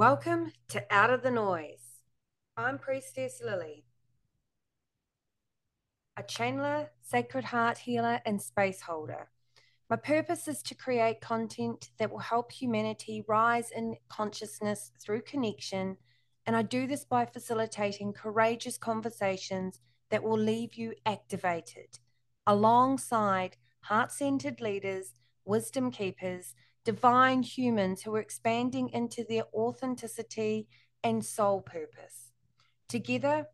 Welcome to Out of the Noise. I'm Priestess Lilly, a channeler, sacred heart healer, and space holder. My purpose is to create content that will help humanity rise in consciousness through connection, and I do this by facilitating courageous conversations that will leave you activated, alongside heart centered leaders, wisdom keepers, divine humans who are expanding into their authenticity and soul purpose. Together,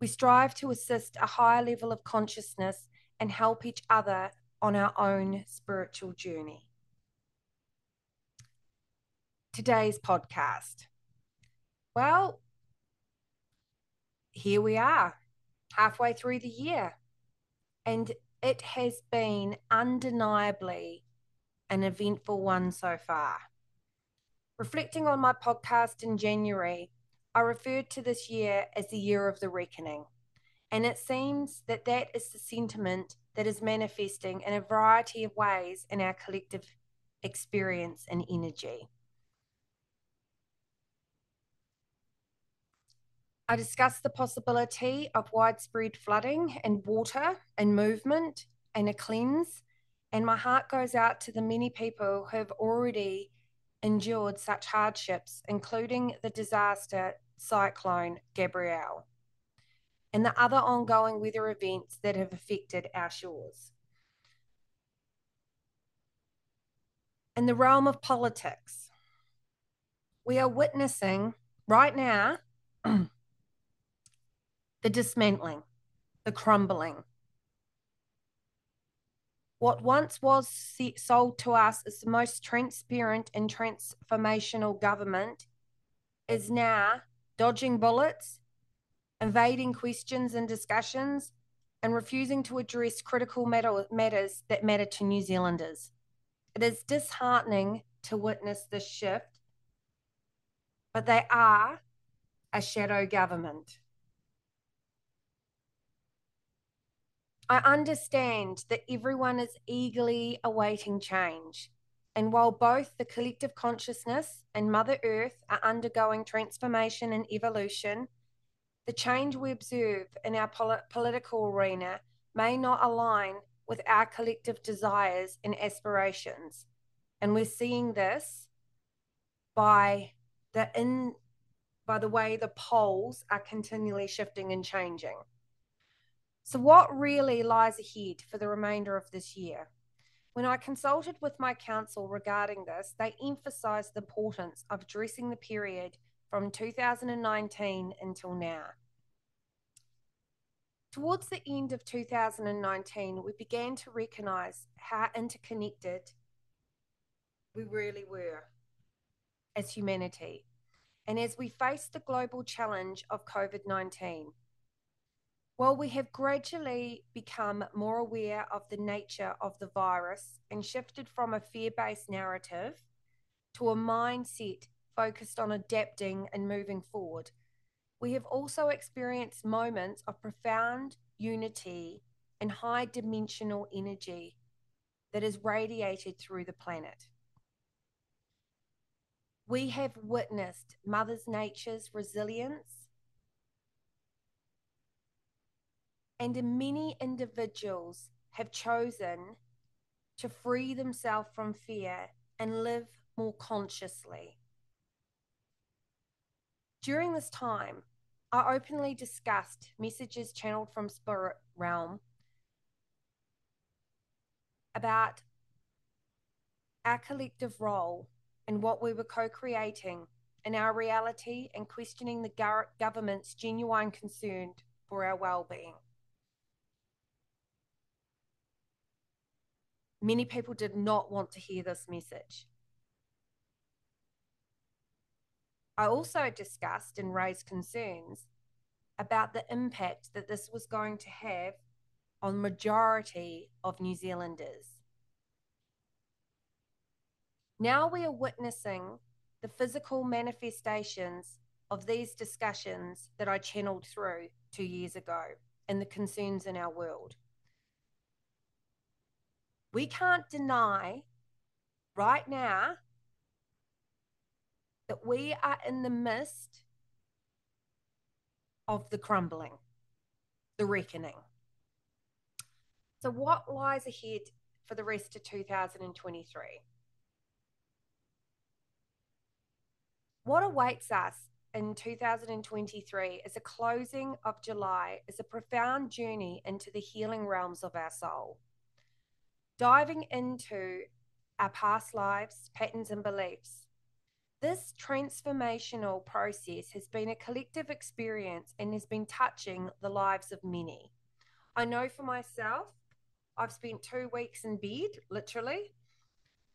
we strive to assist a higher level of consciousness and help each other on our own spiritual journey. Today's podcast. Well, here we are, halfway through the year, and it has been undeniably an eventful one so far. Reflecting on my podcast in January, I referred to this year as the year of the reckoning. And it seems that that is the sentiment that is manifesting in a variety of ways in our collective experience and energy. I discussed the possibility of widespread flooding and water and movement and a cleanse and my heart goes out to the many people who have already endured such hardships, including the disaster cyclone Gabrielle and the other ongoing weather events that have affected our shores. In the realm of politics, we are witnessing right now the dismantling, the crumbling, what once was sold to us as the most transparent and transformational government is now dodging bullets, evading questions and discussions, and refusing to address critical matters that matter to New Zealanders. It is disheartening to witness this shift, but they are a shadow government. I understand that everyone is eagerly awaiting change. And while both the collective consciousness and Mother Earth are undergoing transformation and evolution, the change we observe in our pol- political arena may not align with our collective desires and aspirations. And we're seeing this by the in by the way the poles are continually shifting and changing. So, what really lies ahead for the remainder of this year? When I consulted with my council regarding this, they emphasised the importance of addressing the period from 2019 until now. Towards the end of 2019, we began to recognise how interconnected we really were as humanity. And as we faced the global challenge of COVID 19, while we have gradually become more aware of the nature of the virus and shifted from a fear based narrative to a mindset focused on adapting and moving forward, we have also experienced moments of profound unity and high dimensional energy that is radiated through the planet. We have witnessed Mother Nature's resilience And many individuals have chosen to free themselves from fear and live more consciously. During this time, I openly discussed messages channeled from spirit realm about our collective role and what we were co-creating in our reality and questioning the government's genuine concern for our well-being. Many people did not want to hear this message. I also discussed and raised concerns about the impact that this was going to have on majority of New Zealanders. Now we are witnessing the physical manifestations of these discussions that I channeled through two years ago and the concerns in our world we mm. can't deny right now that we are in the midst of the crumbling, the reckoning. So, what lies ahead for the rest of 2023? What awaits us in 2023 is a closing of July, is a profound journey into the healing realms of our soul. Diving into our past lives, patterns, and beliefs. This transformational process has been a collective experience and has been touching the lives of many. I know for myself, I've spent two weeks in bed, literally,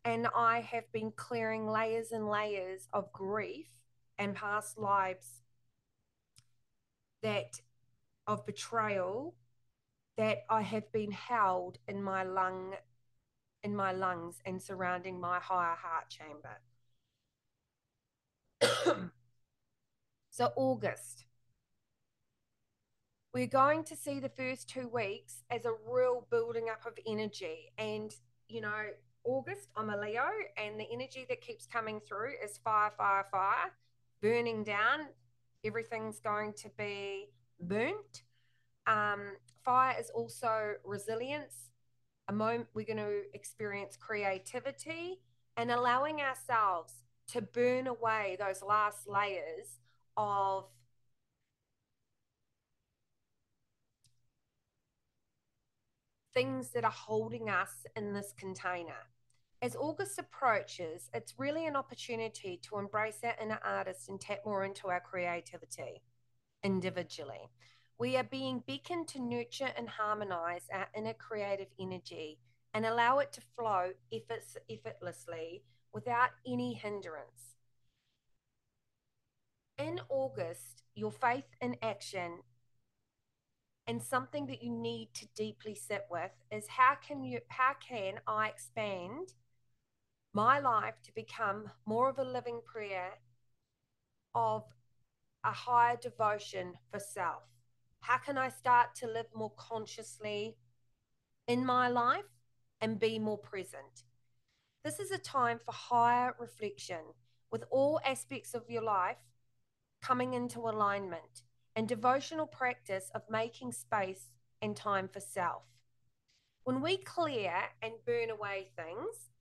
and I have been clearing layers and layers of grief and past lives that of betrayal that I have been held in my lung in my lungs and surrounding my higher heart chamber. so August we're going to see the first two weeks as a real building up of energy and you know August I'm a Leo and the energy that keeps coming through is fire fire fire burning down. Everything's going to be burnt. Um, fire is also resilience. A moment we're going to experience creativity and allowing ourselves to burn away those last layers of things that are holding us in this container. As August approaches, it's really an opportunity to embrace our inner artist and tap more into our creativity individually. We are being beckoned to nurture and harmonize our inner creative energy and allow it to flow effortlessly without any hindrance. In August, your faith in action and something that you need to deeply sit with is how can you how can I expand my life to become more of a living prayer of a higher devotion for self? How can I start to live more consciously in my life and be more present? This is a time for higher reflection with all aspects of your life coming into alignment and devotional practice of making space and time for self. When we clear and burn away things,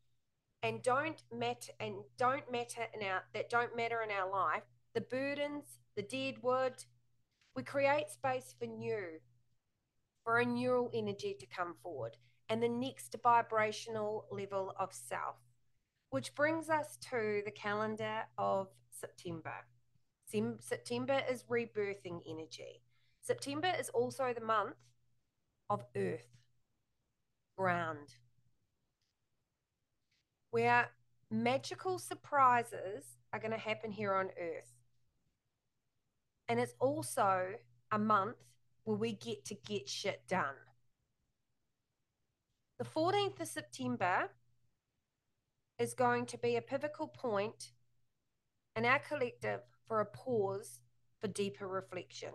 and don't matter and don't matter in our that don't matter in our life the burdens the dead wood we create space for new for a neural energy to come forward and the next vibrational level of self which brings us to the calendar of september september is rebirthing energy september is also the month of earth ground where magical surprises are going to happen here on earth. And it's also a month where we get to get shit done. The 14th of September is going to be a pivotal point in our collective for a pause for deeper reflection.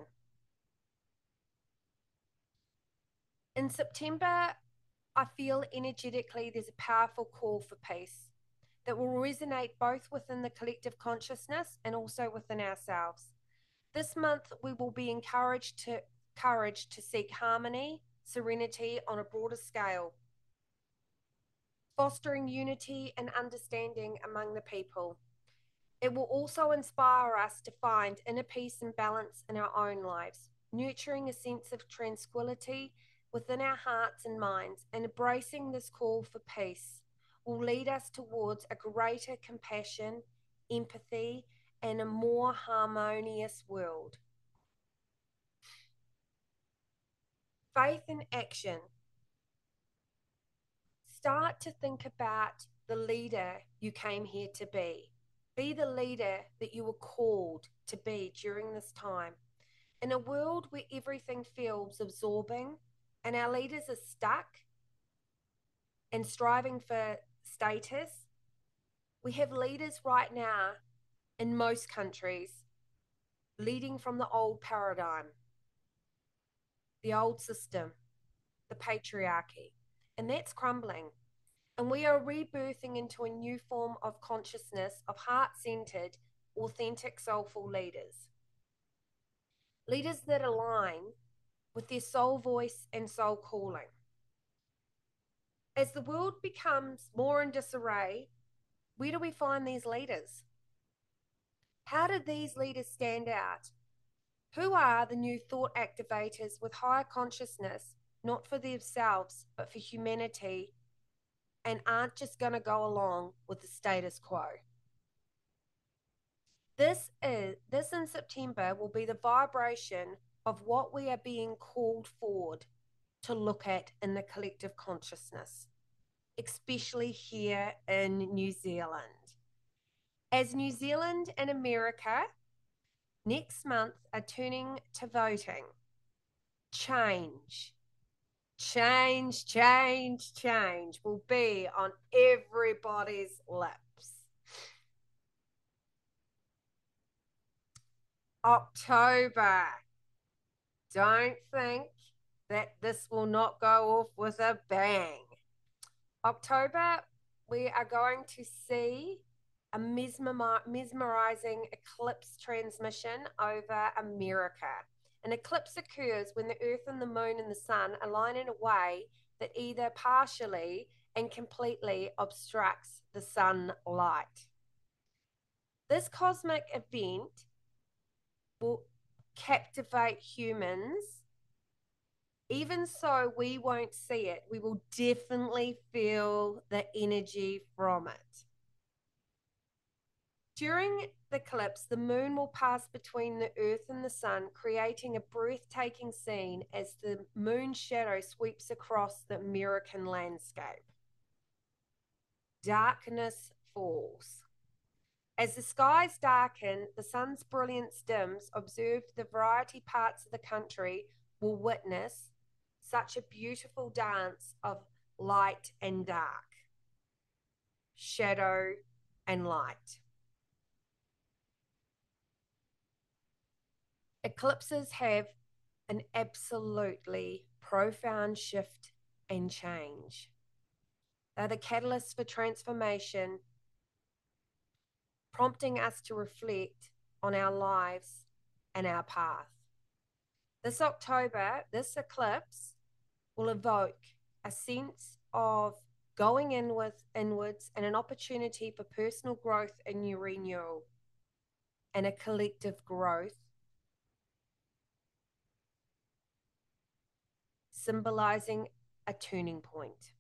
In September, I feel energetically there's a powerful call for peace that will resonate both within the collective consciousness and also within ourselves. This month, we will be encouraged to courage to seek harmony, serenity on a broader scale, fostering unity and understanding among the people. It will also inspire us to find inner peace and balance in our own lives, nurturing a sense of tranquility within our hearts and minds and embracing this call for peace will lead us towards a greater compassion, empathy, and a more harmonious world. Faith in action. Start to think about the leader you came here to be. Be the leader that you were called to be during this time. In a world where everything feels absorbing, and our leaders are stuck and striving for status, we have leaders right now in most countries leading from the old paradigm, the old system, the patriarchy, and that's crumbling. And we are rebirthing into a new form of consciousness, of heart centered, authentic, soulful leaders. Leaders that align with their soul voice and soul calling. As the world becomes more in disarray, where do we find these leaders? How do these leaders stand out? Who are the new thought activators with higher consciousness, not for themselves, but for humanity, and aren't just going to go along with the status quo? This is this in September will be the vibration of what we are being called forward to look at in the collective consciousness, especially here in New Zealand. As New Zealand and America next month are turning to voting, change, change, change, change will be on everybody's lips. October. Don't think that this will not go off with a bang. October, we are going to see a mesmerizing eclipse transmission over America. An eclipse occurs when the Earth and the Moon and the Sun align in a way that either partially and completely obstructs the sunlight. This cosmic event will captivate humans. Even so, we won't see it. We will definitely feel the energy from it. During the eclipse, the moon will pass between the earth and the sun, creating a breathtaking scene as the moon's shadow sweeps across the American landscape. Darkness falls. As the skies darken, the sun's brilliance dims, observed the variety parts of the country will witness such a beautiful dance of light and dark, shadow and light. Eclipses have an absolutely profound shift and change. They're the catalysts for transformation prompting us to reflect on our lives and our path. This October, this eclipse will evoke a sense of going in with inwards and an opportunity for personal growth and new renewal and a collective growth symbolizing a turning point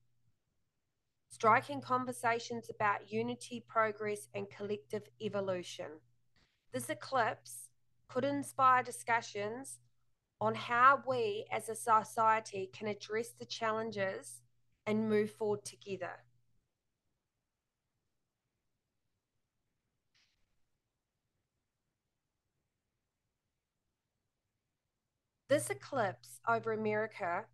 striking conversations about unity, progress, and collective evolution. This eclipse could inspire discussions on how we as a society can address the challenges and move forward together. This eclipse over America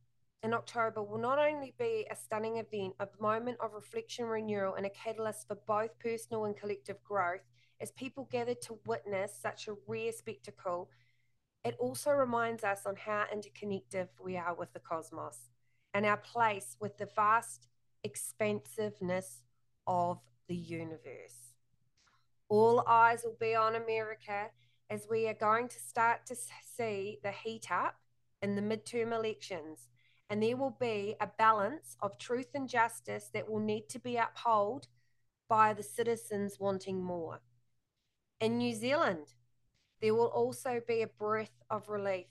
in October will not only be a stunning event, a moment of reflection, renewal, and a catalyst for both personal and collective growth as people gather to witness such a rare spectacle. It also reminds us on how interconnected we are with the cosmos and our place with the vast expansiveness of the universe. All eyes will be on America as we are going to start to see the heat up in the midterm elections and there will be a balance of truth and justice that will need to be upheld by the citizens wanting more. In New Zealand, there will also be a breath of relief.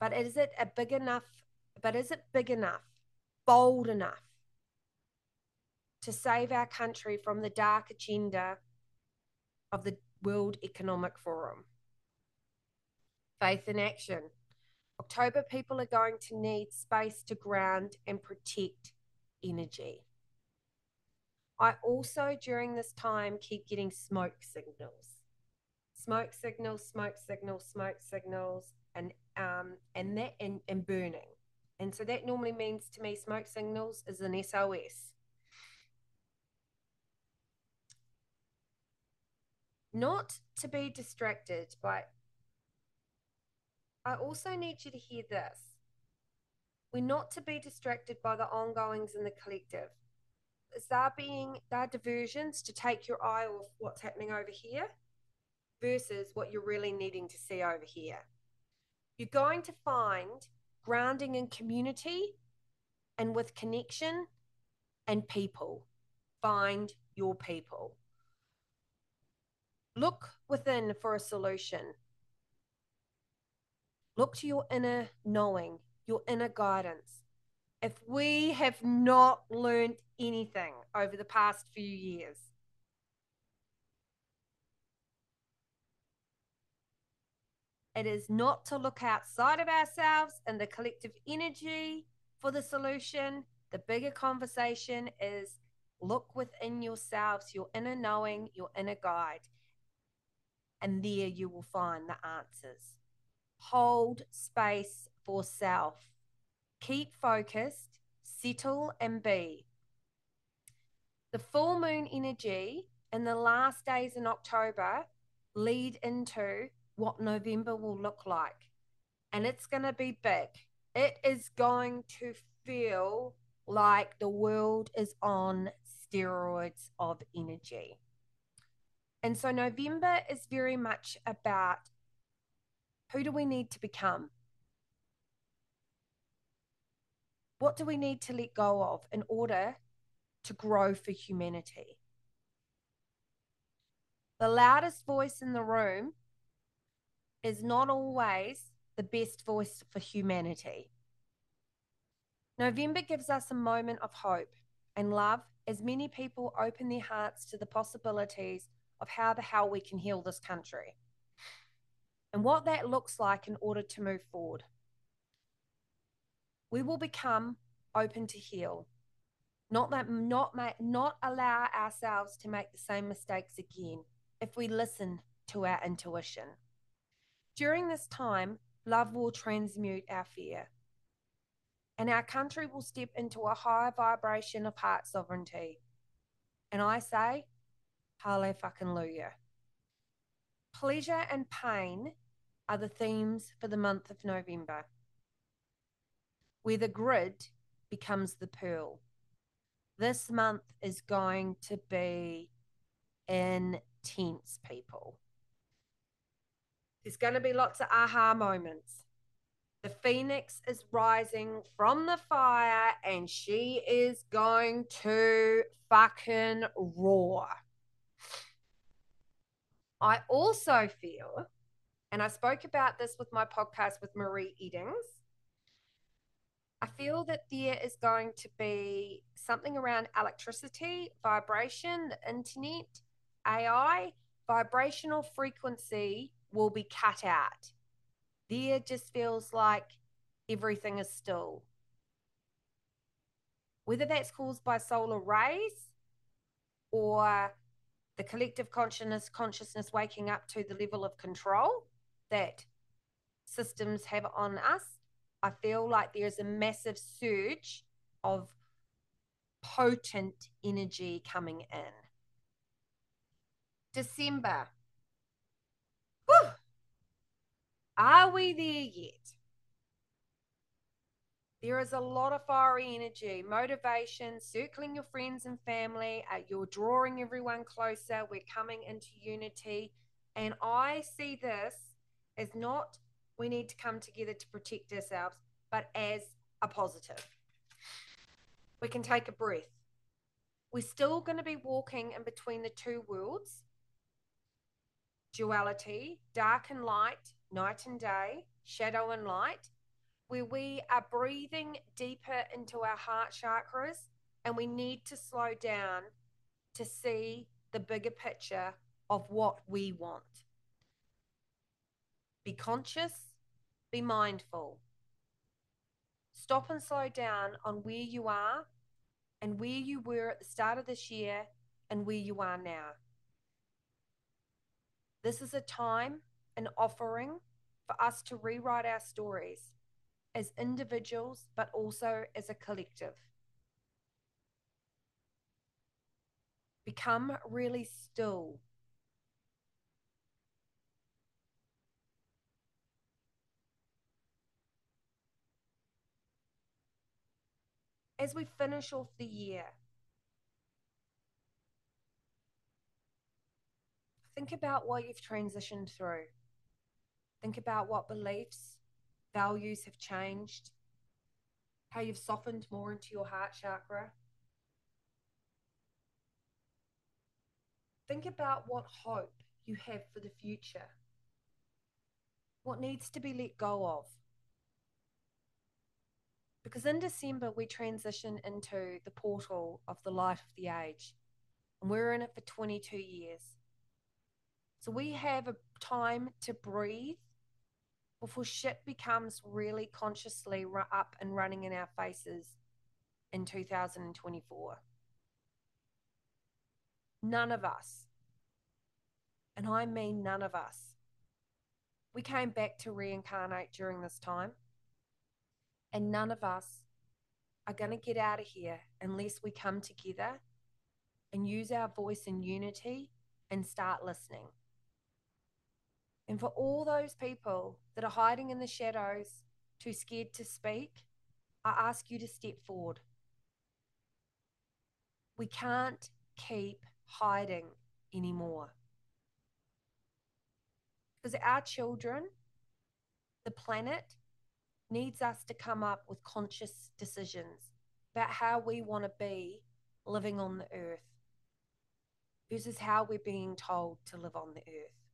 But is it a big enough? But is it big enough, bold enough to save our country from the dark agenda of the World Economic Forum? Faith in action. October, people are going to need space to ground and protect energy. I also, during this time, keep getting smoke signals. Smoke signals, smoke signals, smoke signals, and um, and that and, and burning. And so that normally means to me smoke signals is an SOS. Not to be distracted by I also need you to hear this. We're not to be distracted by the ongoings in the collective. Is there being there diversions to take your eye off what's happening over here? versus what you're really needing to see over here. You're going to find grounding in community and with connection and people. Find your people. Look within for a solution. Look to your inner knowing, your inner guidance. If we have not learned anything over the past few years, It is not to look outside of ourselves and the collective energy for the solution. The bigger conversation is look within yourselves, your inner knowing, your inner guide. And there you will find the answers. Hold space for self. Keep focused, settle, and be. The full moon energy in the last days in October lead into what November will look like. And it's going to be big. It is going to feel like the world is on steroids of energy. And so November is very much about who do we need to become? What do we need to let go of in order to grow for humanity? The loudest voice in the room is not always the best voice for humanity. November gives us a moment of hope and love as many people open their hearts to the possibilities of how the hell we can heal this country and what that looks like in order to move forward. We will become open to heal, not that not make, not allow ourselves to make the same mistakes again if we listen to our intuition. During this time, love will transmute our fear. And our country will step into a higher vibration of heart sovereignty. And I say, Hallelujah. Pleasure and pain are the themes for the month of November, where the grid becomes the pearl. This month is going to be intense, people. There's going to be lots of aha moments. The phoenix is rising from the fire and she is going to fucking roar. I also feel, and I spoke about this with my podcast with Marie Eddings, I feel that there is going to be something around electricity, vibration, the internet, AI, vibrational frequency will be cut out. There just feels like everything is still. Whether that's caused by solar rays or the collective consciousness consciousness waking up to the level of control that systems have on us, I feel like there's a massive surge of potent energy coming in. December. Are we there yet? There is a lot of fiery energy, motivation, circling your friends and family. Uh, you're drawing everyone closer. We're coming into unity. And I see this as not we need to come together to protect ourselves, but as a positive. We can take a breath. We're still going to be walking in between the two worlds duality, dark and light, night and day, shadow and light, where we are breathing deeper into our heart chakras and we need to slow down to see the bigger picture of what we want. Be conscious, be mindful. Stop and slow down on where you are and where you were at the start of this year and where you are now. This is a time, an offering for us to rewrite our stories as individuals, but also as a collective. Become really still. As we finish off the year, think about what you've transitioned through. Think about what beliefs, values have changed, how you've softened more into your heart chakra. Think about what hope you have for the future. What needs to be let go of. Because in December, we transition into the portal of the light of the age, and we're in it for 22 years. So we have a time to breathe before shit becomes really consciously up and running in our faces in 2024. None of us, and I mean none of us, we came back to reincarnate during this time, and none of us are going to get out of here unless we come together and use our voice in unity and start listening. And for all those people that are hiding in the shadows, too scared to speak, I ask you to step forward. We can't keep hiding anymore. Because our children, the planet, needs us to come up with conscious decisions about how we want to be living on the earth versus how we're being told to live on the earth.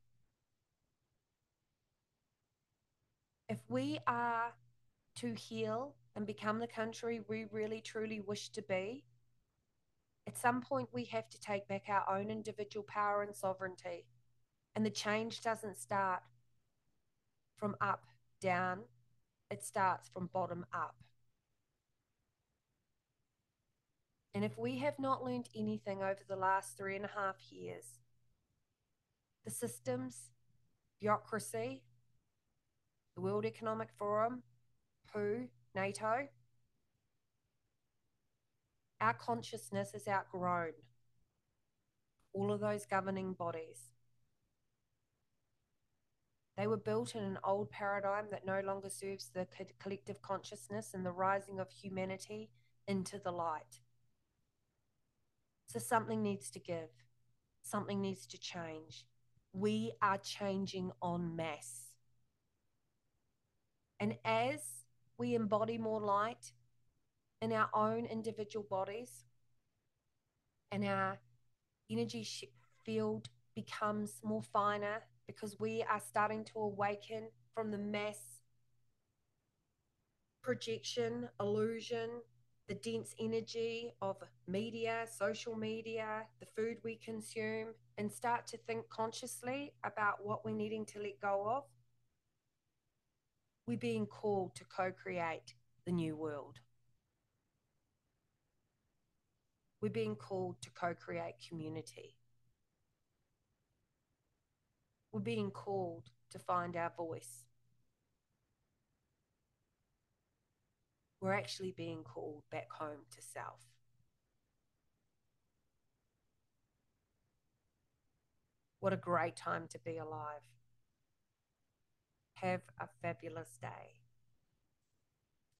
If we are to heal and become the country we really truly wish to be, at some point we have to take back our own individual power and sovereignty. And the change doesn't start from up, down, it starts from bottom up. And if we have not learned anything over the last three and a half years, the systems, bureaucracy, the World Economic Forum, WHO, NATO. Our consciousness has outgrown all of those governing bodies. They were built in an old paradigm that no longer serves the collective consciousness and the rising of humanity into the light. So something needs to give, something needs to change. We are changing en masse. And as we embody more light in our own individual bodies and our energy field becomes more finer because we are starting to awaken from the mass projection, illusion, the dense energy of media, social media, the food we consume, and start to think consciously about what we're needing to let go of we're being mm-hmm. called to co create the new world. We're being called to co create community. We're being called to find our voice. We're actually being called back home to self. What a great time to be alive. Have a fabulous day.